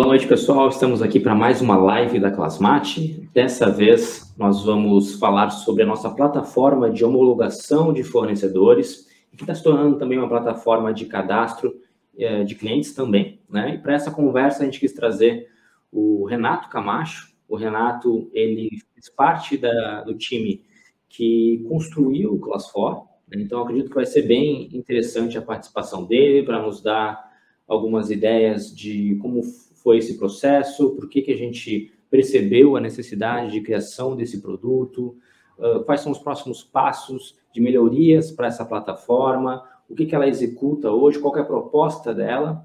Boa noite, pessoal. Estamos aqui para mais uma live da Classmate. Dessa vez, nós vamos falar sobre a nossa plataforma de homologação de fornecedores, que está se tornando também uma plataforma de cadastro eh, de clientes também. Né? E para essa conversa, a gente quis trazer o Renato Camacho. O Renato, ele fez parte da, do time que construiu o Class4. Né? Então, acredito que vai ser bem interessante a participação dele para nos dar algumas ideias de como foi esse processo, por que, que a gente percebeu a necessidade de criação desse produto, uh, quais são os próximos passos de melhorias para essa plataforma, o que, que ela executa hoje, qual é a proposta dela.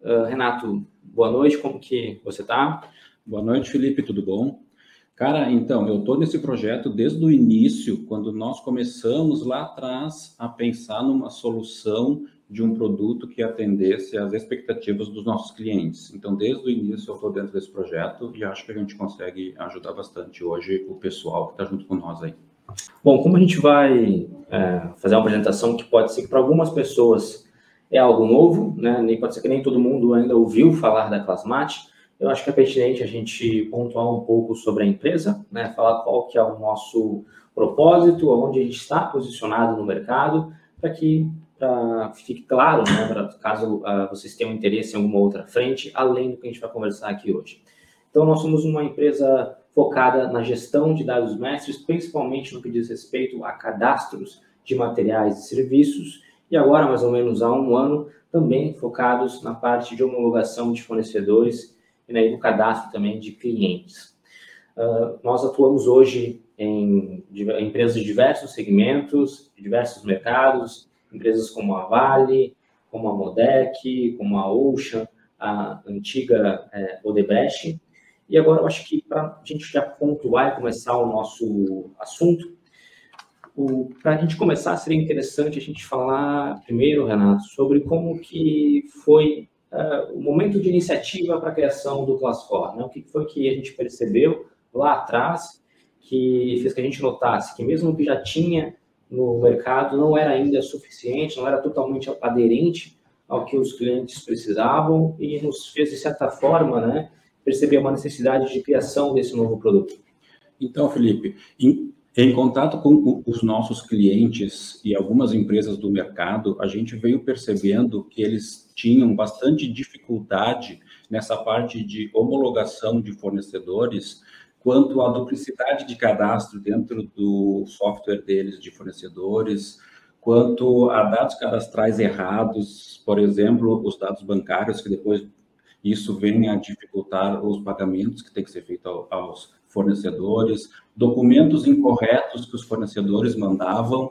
Uh, Renato, boa noite, como que você está? Boa noite, Felipe, tudo bom? Cara, então, eu estou nesse projeto desde o início, quando nós começamos lá atrás a pensar numa solução de um produto que atendesse às expectativas dos nossos clientes. Então, desde o início, eu estou dentro desse projeto e acho que a gente consegue ajudar bastante hoje o pessoal que está junto com nós aí. Bom, como a gente vai é, fazer uma apresentação que pode ser que para algumas pessoas é algo novo, né? Nem pode ser que nem todo mundo ainda ouviu falar da Classmate. Eu acho que é pertinente a gente pontuar um pouco sobre a empresa, né? Falar qual que é o nosso propósito, onde a gente está posicionado no mercado, para que para fique claro, né, pra, caso uh, vocês tenham interesse em alguma outra frente, além do que a gente vai conversar aqui hoje. Então, nós somos uma empresa focada na gestão de dados mestres, principalmente no que diz respeito a cadastros de materiais e serviços, e agora, mais ou menos há um ano, também focados na parte de homologação de fornecedores e né, no cadastro também de clientes. Uh, nós atuamos hoje em, em empresas de diversos segmentos, diversos mercados, empresas como a Vale, como a Modec, como a Ocean, a antiga é, Odebrecht. E agora eu acho que para a gente já pontuar e começar o nosso assunto, para a gente começar seria interessante a gente falar primeiro, Renato, sobre como que foi uh, o momento de iniciativa para a criação do Classcore, né? O que foi que a gente percebeu lá atrás que fez que a gente notasse que mesmo que já tinha no mercado não era ainda suficiente, não era totalmente aderente ao que os clientes precisavam e nos fez, de certa forma, né, perceber uma necessidade de criação desse novo produto. Então, Felipe, em, em contato com os nossos clientes e algumas empresas do mercado, a gente veio percebendo que eles tinham bastante dificuldade nessa parte de homologação de fornecedores, quanto à duplicidade de cadastro dentro do software deles de fornecedores, quanto a dados cadastrais errados, por exemplo, os dados bancários, que depois isso vem a dificultar os pagamentos que tem que ser feito aos fornecedores, documentos incorretos que os fornecedores mandavam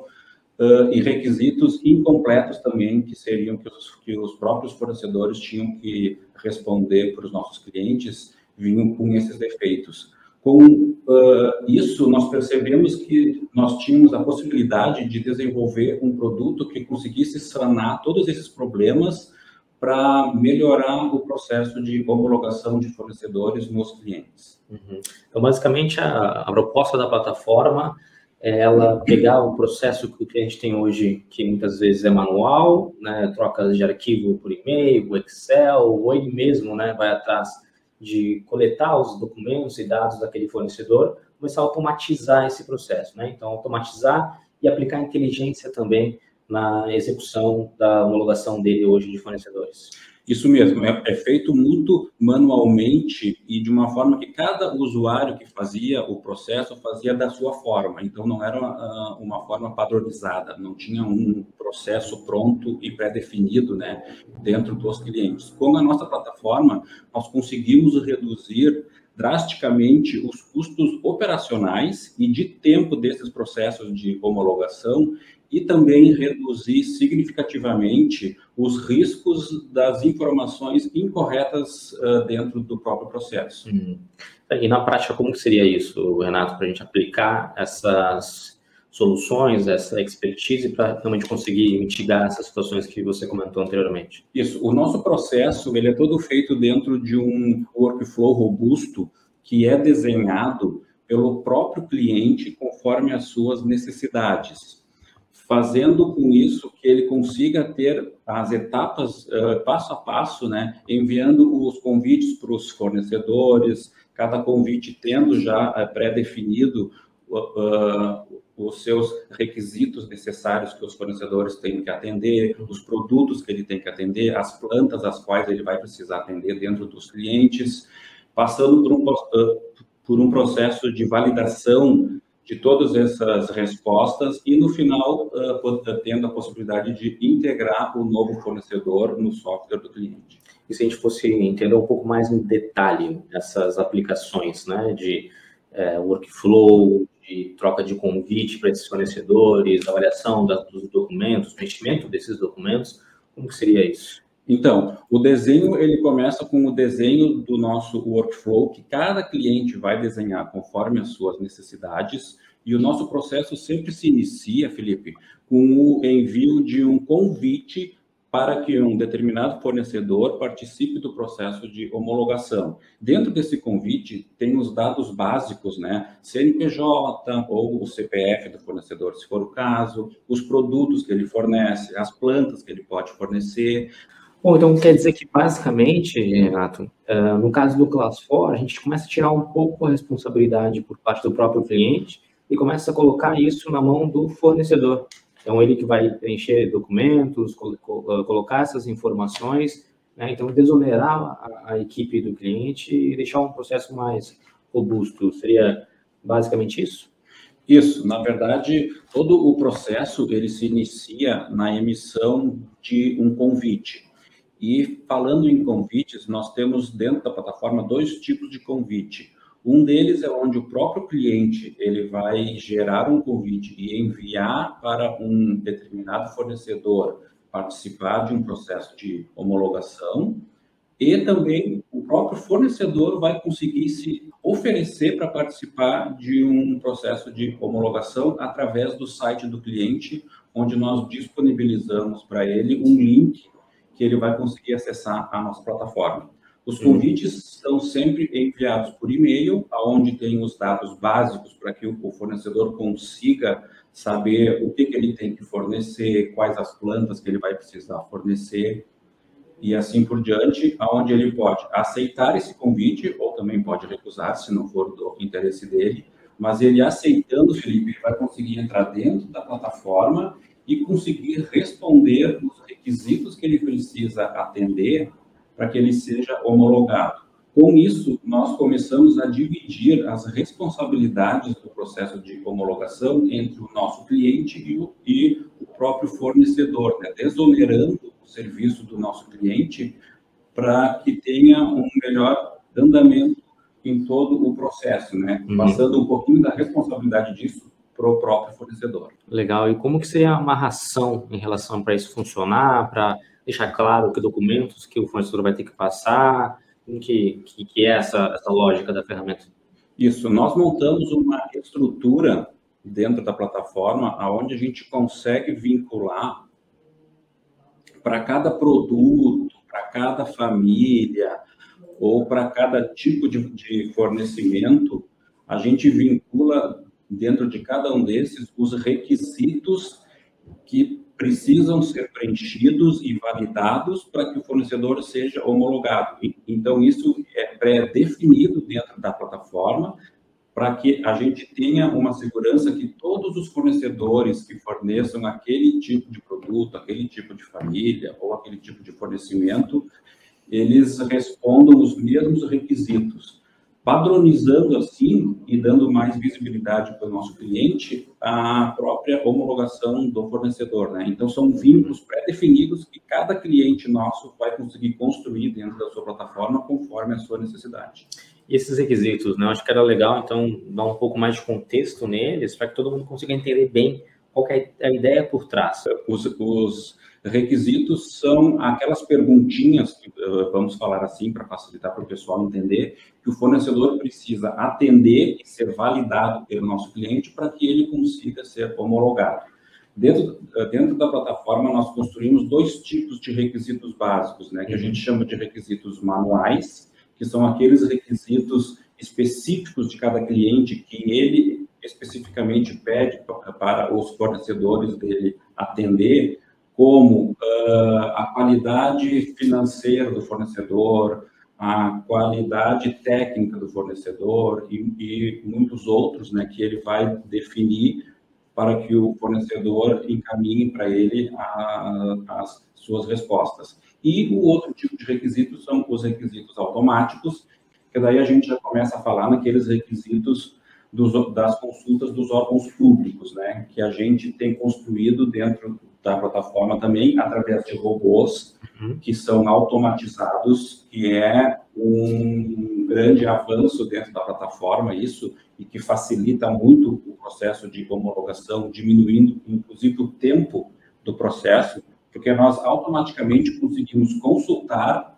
uh, e requisitos incompletos também que seriam que os, que os próprios fornecedores tinham que responder para os nossos clientes vinham com esses defeitos. Com uh, isso, nós percebemos que nós tínhamos a possibilidade de desenvolver um produto que conseguisse sanar todos esses problemas para melhorar o processo de homologação de fornecedores nos clientes. Uhum. Então, basicamente, a, a, proposta da plataforma é ela pegar o processo que o cliente tem hoje, que muitas vezes é manual, né, trocas de arquivo por e-mail, Excel, ou ele mesmo né, vai atrás de coletar os documentos e dados daquele fornecedor, começar a automatizar esse processo, né? Então, automatizar e aplicar inteligência também na execução da homologação dele hoje de fornecedores. Isso mesmo, é, é, feito muito manualmente e de uma forma que cada usuário que fazia o processo fazia da sua forma. Então, não era uma, uma forma padronizada, não tinha um processo pronto e pré-definido né, dentro dos clientes. Com a nossa plataforma, nós conseguimos reduzir drasticamente os custos operacionais e de tempo desses processos de homologação e também reduzir significativamente os riscos das informações incorretas uh, dentro do próprio processo. Uhum. E na prática, como seria isso, Renato, para a gente aplicar essas soluções, essa expertise para realmente conseguir mitigar essas situações que você comentou anteriormente? Isso. O nosso processo ele é todo feito dentro de um workflow robusto que é desenhado pelo próprio cliente conforme as suas necessidades fazendo com isso que ele consiga ter as etapas uh, passo a passo, né, enviando os convites para os fornecedores, cada convite tendo já uh, pré-definido uh, os seus requisitos necessários que os fornecedores têm que atender, os produtos que ele tem que atender, as plantas às quais ele vai precisar atender dentro dos clientes, passando por um, por um processo de validação de todas essas respostas e, no final, uh, tendo a possibilidade de integrar o novo fornecedor no software do cliente. E se a gente fosse entender um pouco mais em detalhe essas aplicações né, de é, workflow, de troca de convite para esses fornecedores, avaliação das, dos documentos, preenchimento desses documentos, como seria isso? Então, o desenho ele começa com o desenho do nosso workflow que cada cliente vai desenhar conforme as suas necessidades. E o nosso processo sempre se inicia, Felipe, com o envio de um convite para que um determinado fornecedor participe do processo de homologação. Dentro desse convite tem os dados básicos, né? CNPJ ou o CPF do fornecedor, se for o caso, os produtos que ele fornece, as plantas que ele pode fornecer, Bom, então quer dizer que basicamente, Renato, uh, no caso do Class 4, a gente começa a tirar um pouco a responsabilidade por parte do próprio cliente e começa a colocar isso na mão do fornecedor. Então, ele que vai preencher documentos, colocar essas informações, né? então, desonerar a, a equipe do cliente e deixar um processo mais robusto. Seria basicamente isso? Isso, na verdade, todo o processo ele se inicia na emissão de um convite. E falando em convites, nós temos dentro da plataforma dois tipos de convite. Um deles é onde o próprio cliente ele vai gerar um convite e enviar para um determinado fornecedor participar de um processo de homologação e também o próprio fornecedor vai conseguir se oferecer para participar de um processo de homologação através do site do cliente, onde nós disponibilizamos para ele um link que ele vai conseguir acessar a nossa plataforma. Os uhum. convites são sempre enviados por e-mail, aonde tem os dados básicos para que o fornecedor consiga saber o que, que ele tem que fornecer, quais as plantas que ele vai precisar fornecer e assim por diante, aonde ele pode aceitar esse convite ou também pode recusar se não for do interesse dele, mas ele aceitando, Felipe, ele vai conseguir entrar dentro da plataforma e conseguir responder os requisitos que ele precisa atender para que ele seja homologado. Com isso, nós começamos a dividir as responsabilidades do processo de homologação entre o nosso cliente e o, e o próprio fornecedor, né? desonerando o serviço do nosso cliente para que tenha um melhor andamento em todo o processo, né? Uhum. Passando um pouquinho da responsabilidade disso para o próprio fornecedor. Legal. E como que seria a amarração em relação para isso funcionar, para deixar claro que documentos que o fornecedor vai ter que passar, que, que, que é essa, essa lógica da ferramenta? Isso, nós montamos uma estrutura dentro da plataforma onde a gente consegue vincular para cada produto, para cada família ou para cada tipo de, de fornecimento, a gente vincula dentro de cada um desses os requisitos que precisam ser preenchidos e validados para que o fornecedor seja homologado. Então, isso é pré-definido dentro da plataforma para que a gente tenha uma segurança que todos os fornecedores que forneçam aquele tipo de produto, aquele tipo de família ou aquele tipo de fornecimento, eles respondam os mesmos requisitos padronizando assim e dando mais visibilidade para o nosso cliente a própria homologação do fornecedor, né? Então são vínculos pré-definidos que cada cliente nosso vai conseguir construir dentro da sua plataforma conforme a sua necessidade. E esses requisitos, né? Eu acho que era legal então dar um pouco mais de contexto neles para que todo mundo consiga entender bem qual é a ideia por trás. Os, os requisitos são aquelas perguntinhas, que, eh, vamos falar assim, para facilitar para o pessoal entender, que o fornecedor precisa atender e ser validado pelo nosso cliente para que ele consiga ser homologado. Dentro, eh, dentro da plataforma, nós construímos dois tipos de requisitos básicos, né, que a gente chama de requisitos manuais, que são aqueles requisitos específicos de cada cliente que ele especificamente pede para os fornecedores dele atender, como uh, a qualidade financeira do fornecedor, a qualidade técnica do fornecedor e, e muitos outros, né, que ele vai definir para que o fornecedor encaminhe para ele a, as suas respostas. E o outro tipo de requisitos são os requisitos automáticos, que daí a gente já começa a falar naqueles requisitos dos, das consultas dos órgãos públicos, né, que a gente tem construído dentro da plataforma também através de robôs uhum. que são automatizados, que é um grande avanço dentro da plataforma isso e que facilita muito o processo de homologação, diminuindo inclusive o tempo do processo, porque nós automaticamente conseguimos consultar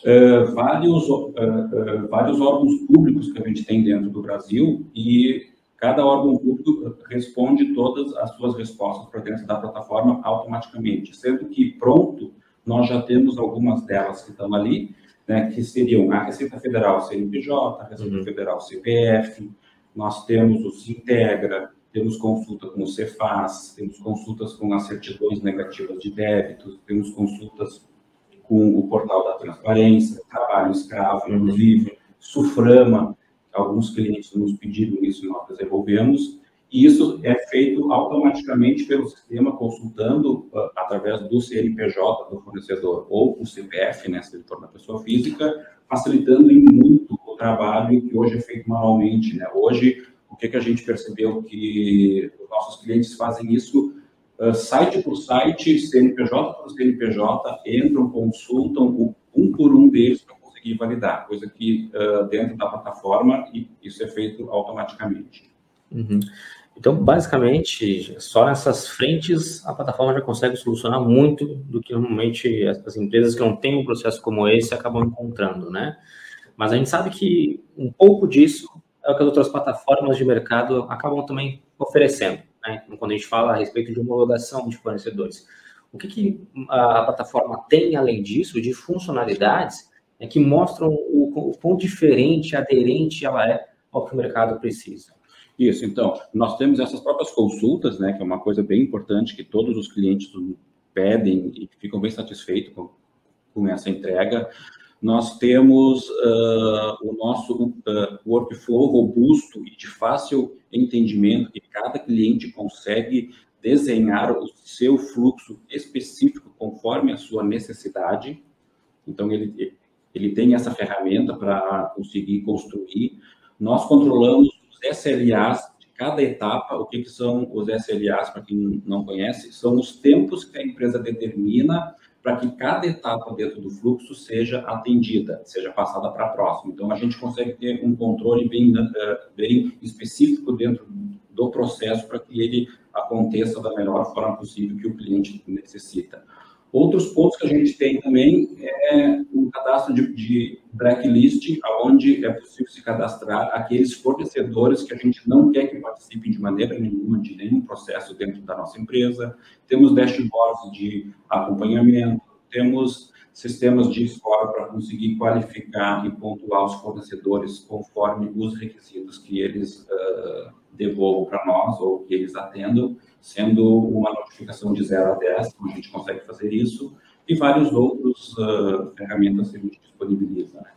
uh, vários uh, vários órgãos públicos que a gente tem dentro do Brasil e Cada órgão público responde todas as suas respostas para dentro da plataforma automaticamente, sendo que pronto, nós já temos algumas delas que estão ali, né, que seriam a Receita Federal CNPJ, a Receita uhum. Federal CPF, nós temos o Sintegra, temos consulta com o Cefaz, temos consultas com as certidões negativas de débitos, temos consultas com o portal da transparência, trabalho escravo, inclusive, Suframa, alguns clientes nos pediram isso nós desenvolvemos, e isso é feito automaticamente pelo sistema, consultando uh, através do CNPJ do fornecedor ou o CPF, né, se ele for da pessoa física, facilitando em muito o trabalho que hoje é feito manualmente. Né? Hoje, o que, que a gente percebeu que os nossos clientes fazem isso uh, site por site, CNPJ por CNPJ, entram, consultam um por um deles para conseguir validar, coisa que uh, dentro da plataforma isso é feito automaticamente. Uhum. Então, basicamente, só nessas frentes a plataforma já consegue solucionar muito do que normalmente as empresas que não têm um processo como esse acabam encontrando, né? Mas a gente sabe que um pouco disso é o que as outras plataformas de mercado acabam também oferecendo, né? Então, quando a gente fala a respeito de homologação de fornecedores. O que, que a plataforma tem, além disso, de funcionalidades é, que mostram o, o quão diferente, aderente ela é ao que o mercado precisa. Isso, então, nós temos essas próprias consultas, né, que é uma coisa bem importante que todos os clientes pedem e ficam bem satisfeitos com, com essa entrega. Nós temos uh, o nosso uh, workflow robusto e de fácil entendimento, que cada cliente consegue desenhar o seu fluxo específico conforme a sua necessidade. Então, ele, ele tem essa ferramenta para conseguir construir. Nós controlamos os SLAs de cada etapa. O que, que são os SLAs, para quem não conhece? São os tempos que a empresa determina para que cada etapa dentro do fluxo seja atendida, seja passada para a próxima. Então, a gente consegue ter um controle bem, eh, bem específico dentro do processo para que ele aconteça da melhor forma possível que o cliente necessita. Outros pontos que a gente tem também é um cadastro de, de blacklist, onde é possível se cadastrar aqueles fornecedores que a gente não quer que participem de maneira nenhuma de nenhum processo dentro da nossa empresa. Temos dashboards de acompanhamento, temos sistemas de score para conseguir qualificar e pontuar os fornecedores conforme os requisitos que eles uh, devolvam para nós ou que eles atendam sendo uma notificação de 0 a 10, como a gente consegue fazer isso, e vários outros uh, ferramentas que a gente disponibiliza. Né?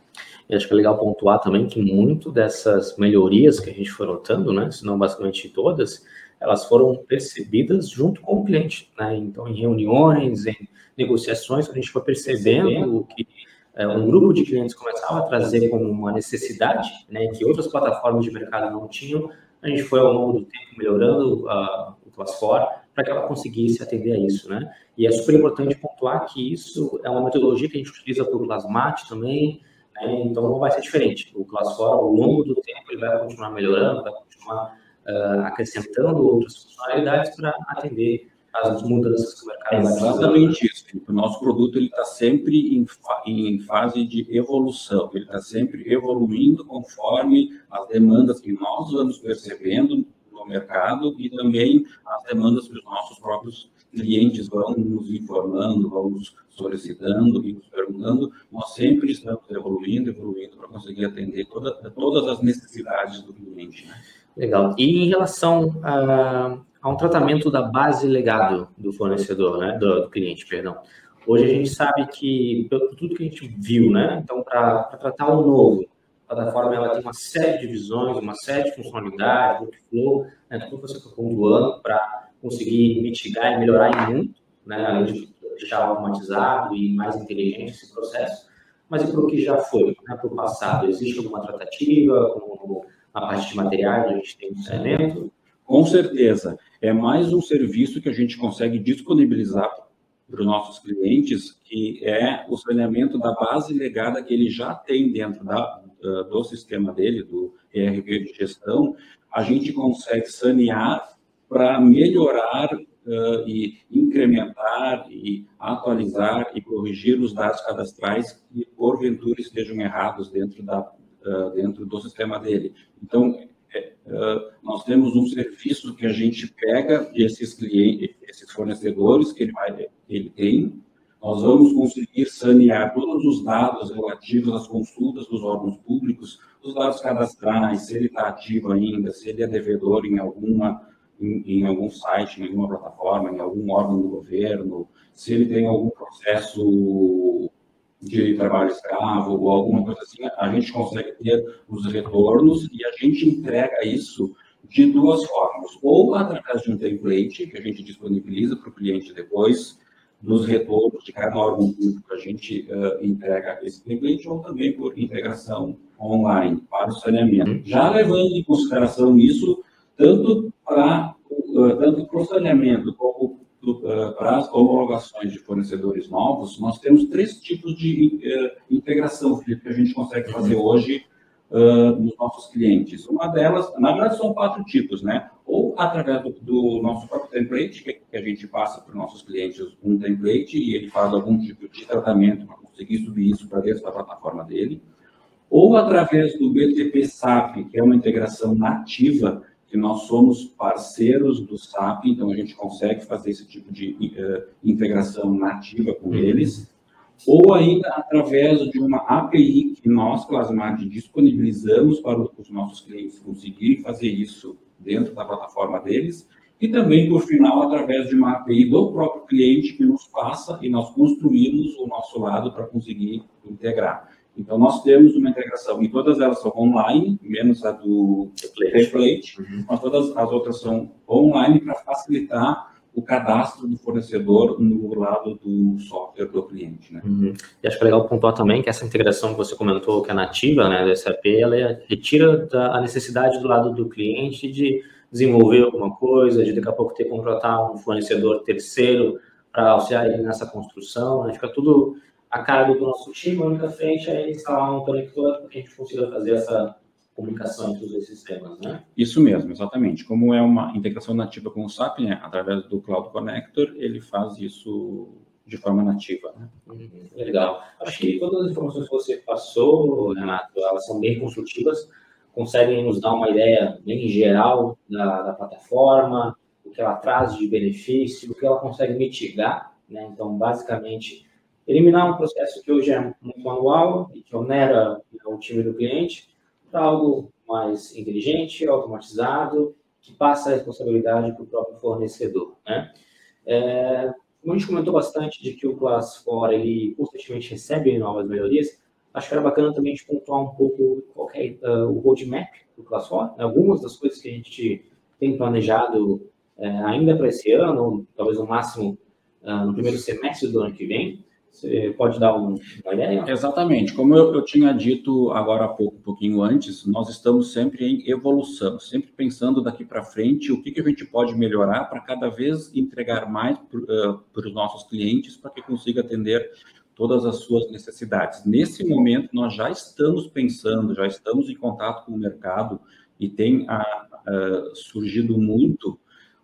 E acho que é legal pontuar também que muito dessas melhorias que a gente foi notando, né, se não basicamente todas, elas foram percebidas junto com o cliente, né? Então, em reuniões, em negociações, a gente foi percebendo que é, um grupo de clientes começava a trazer como uma necessidade, né, que outras plataformas de mercado não tinham. A gente foi ao longo do tempo melhorando uh, Classcore, para que ela conseguisse atender a isso, né? E é super importante pontuar que isso é uma metodologia que a gente utiliza para o Classmate também, né? então não vai ser diferente. O Classcore, ao longo do tempo, ele vai continuar melhorando, vai continuar uh, acrescentando outras funcionalidades para atender as mudanças que o mercado vai fazer. Exatamente isso. O nosso produto está sempre em, em fase de evolução, ele está sempre evoluindo conforme as demandas que nós vamos percebendo mercado e também as demandas que os nossos próprios clientes vão nos informando, vão nos solicitando e nos perguntando. Nós sempre estamos evoluindo, evoluindo para conseguir atender toda, todas as necessidades do cliente. Legal. E em relação a, a um tratamento da base legado do fornecedor, né, do, do cliente, perdão. Hoje a gente sabe que, pelo tudo que a gente viu, né, então para tratar o novo, a plataforma ela tem uma série de visões, uma série de funcionalidades, workflow, né, tudo que você está pontuando para conseguir mitigar e melhorar em muito, né, além de deixar automatizado e mais inteligente esse processo. Mas e para o que já foi, né, para o passado? Existe alguma tratativa, a parte de materiais, a gente tem saneamento? Com certeza. É mais um serviço que a gente consegue disponibilizar para os nossos clientes, que é o saneamento da base legada que ele já tem dentro da, do sistema dele, do ERP de gestão, a gente consegue sanear para melhorar uh, e incrementar e atualizar e corrigir os dados cadastrais que porventura estejam errados dentro, da, uh, dentro do sistema dele. Então, é, uh, nós temos um serviço que a gente pega esses clientes, esses fornecedores que ele, vai, ele tem, nós vamos conseguir sanear todos os dados relativos às consultas dos órgãos públicos, os dados cadastrais, se ele está ativo ainda, se ele é devedor em alguma em, em, algum site, em alguma plataforma, em algum órgão do governo, se ele tem algum processo de trabalho escravo ou alguma coisa assim, a gente consegue ter os retornos e a gente entrega isso de duas formas, ou através de um template que a gente disponibiliza para o cliente depois, nos retornos de cada órgão público, a gente uh, entrega esse template, ou também por integração online para o saneamento. Já levando em consideração isso, tanto para uh, tanto para o saneamento como uh, para as homologações de fornecedores novos, nós temos três tipos de integração, Felipe, que a gente consegue fazer hoje uh, nos nossos clientes. Uma delas, na verdade, são quatro tipos, né? Ou através do, do nosso próprio template, que, que, a gente passa para os nossos clientes um template e ele faz algum tipo de tratamento para conseguir subir isso para dentro da plataforma dele. Ou através do BTP SAP, que é uma integração nativa, que nós somos parceiros do SAP, então a gente consegue fazer esse tipo de uh, integração nativa com uhum. eles ou ainda através de uma API que nós, Clasmart, disponibilizamos para os nossos clientes conseguirem fazer isso dentro da plataforma deles, e também, por final, através de uma API do próprio cliente que nos passa e nós construímos o nosso lado para conseguir integrar. Então, nós temos uma integração, e todas elas são online, menos a do template, uhum. mas todas as outras são online para facilitar o cadastro do fornecedor no lado do software do cliente. Né? Uhum. E acho que é legal pontuar também que essa integração que você comentou, que é nativa né, do SAP, ela é, retira da, a necessidade do lado do cliente de desenvolver alguma coisa, de daqui a pouco ter que contratar um fornecedor terceiro para auxiliar ele nessa construção. Né? Fica tudo a cargo do nosso time, a única frente é instalar um conector para que a gente consiga fazer essa comunicação entre os dois sistemas, né? Isso mesmo, exatamente. Como é uma integração nativa com o SAP, né, através do Cloud Connector, ele faz isso de forma nativa. Né? Uhum, legal. Acho que todas as informações que você passou, Renato, elas são bem construtivas, conseguem nos dar uma ideia bem geral da, da plataforma, o que ela traz de benefício, o que ela consegue mitigar. Né? Então, basicamente, eliminar um processo que hoje é muito manual e que onera o time do cliente, para algo mais inteligente, automatizado, que passa a responsabilidade para o próprio fornecedor. Né? É, como a gente comentou bastante de que o Class 4 ele constantemente recebe novas melhorias, acho que era bacana também a gente pontuar um pouco qual é uh, o roadmap do Class 4, né? algumas das coisas que a gente tem planejado uh, ainda para esse ano, ou talvez no máximo uh, no primeiro semestre do ano que vem, você pode dar um, uma ideia? Exatamente. Como eu, eu, tinha dito agora há pouco, um pouquinho antes, nós estamos sempre em evolução, sempre pensando daqui para frente o que, que a gente pode melhorar para cada vez entregar mais para os nossos clientes para que consiga atender todas as suas necessidades. Nesse momento, nós já estamos pensando, já estamos em contato com o mercado e tem surgido muito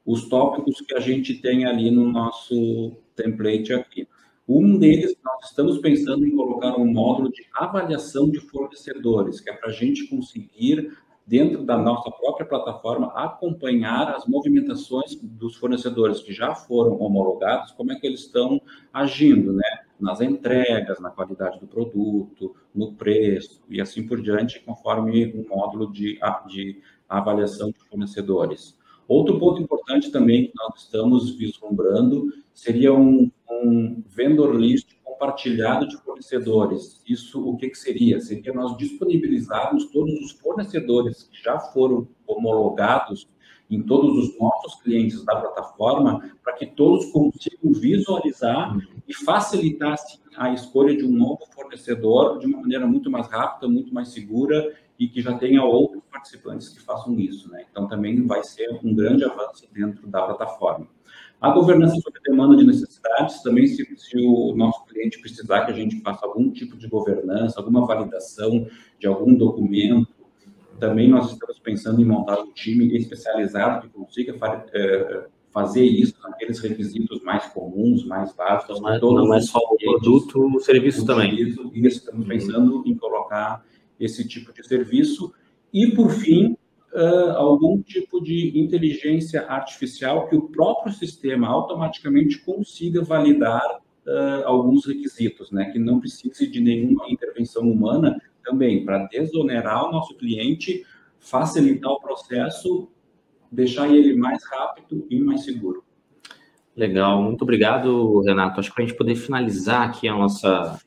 os tópicos que a gente tem ali no nosso template aqui. Um deles, nós estamos pensando em colocar um módulo de avaliação de fornecedores, que é para a gente conseguir dentro da nossa própria plataforma, acompanhar as movimentações dos fornecedores que já foram homologados, como é que eles estão agindo, né? Nas entregas, na qualidade do produto, no preço e assim por diante, conforme o módulo de, de avaliação de fornecedores. Outro ponto importante também que nós estamos vislumbrando seria um, um vendor list compartilhado de fornecedores. Isso o que, que seria? Seria nós disponibilizarmos todos os fornecedores que já foram homologados em todos os nossos clientes da plataforma, para que todos consigam visualizar e facilitar assim, a escolha de um novo fornecedor de uma maneira muito mais rápida, muito mais segura e que já tenha outros participantes que façam isso. Né? Então, também vai ser um grande avanço dentro da plataforma. A governança sobre demanda de necessidades, também se, se, o nosso cliente precisar que a gente faça algum tipo de governança, alguma validação de algum documento, também nós estamos pensando em montar um time especializado que consiga é, fazer isso naqueles requisitos mais comuns, mais básicos. Não, é, não é só o produto, o serviço também. E estamos pensando em colocar esse tipo de serviço. E, por fim, uh, algum tipo de inteligência artificial que o próprio sistema automaticamente consiga validar uh, alguns requisitos, né? Que não precise de nenhuma intervenção humana também, para desonerar o nosso cliente, facilitar o processo, deixar ele mais rápido e mais seguro. Legal, muito obrigado, Renato. Acho que para a gente poder finalizar aqui a nossa,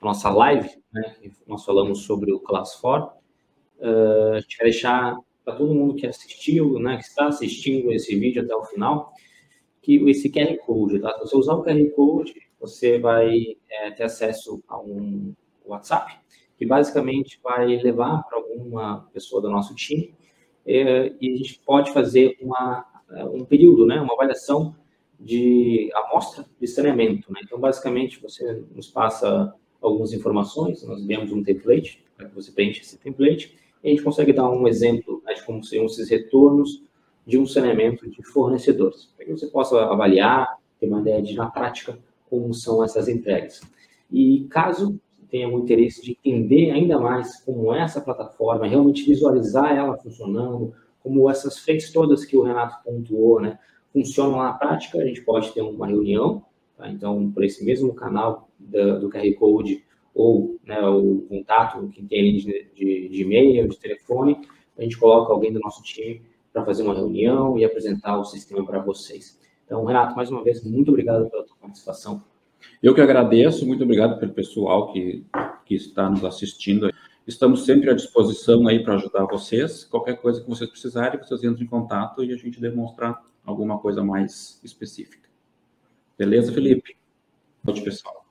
a nossa live, né, nós falamos sobre o Class 4, uh, a gente vai deixar para todo mundo que assistiu, né, que está assistindo esse vídeo até o final, que esse QR Code, tá? Se você usar o QR Code, você vai é, ter acesso a um WhatsApp, que basicamente vai levar para alguma pessoa do nosso time é, e a gente pode fazer uma, um período, né, uma avaliação de amostra de saneamento. Né? Então, basicamente, você nos passa algumas informações, nós demos um template, para que você preencha esse template, a gente consegue dar um exemplo né, de como seriam esses retornos de um saneamento de fornecedores, para que você possa avaliar, ter uma ideia de, na prática, como são essas entregas. E caso tenha o interesse de entender ainda mais como é essa plataforma, realmente visualizar ela funcionando, como essas frentes todas que o Renato pontuou, né, funcionam na prática, a gente pode ter uma reunião, tá? então, por esse mesmo canal da, do QR Code, ou né, o contato, que tem de, de, de e-mail, de telefone, a gente coloca alguém do nosso time para fazer uma reunião e apresentar o sistema para vocês. Então, Renato, mais uma vez, muito obrigado pela tua participação. Eu que agradeço, muito obrigado pelo pessoal que, que está nos assistindo. Estamos sempre à disposição aí para ajudar vocês. Qualquer coisa que vocês precisarem, vocês entram em contato e a gente demonstrar alguma coisa mais específica. Beleza, Felipe? Pode, pessoal.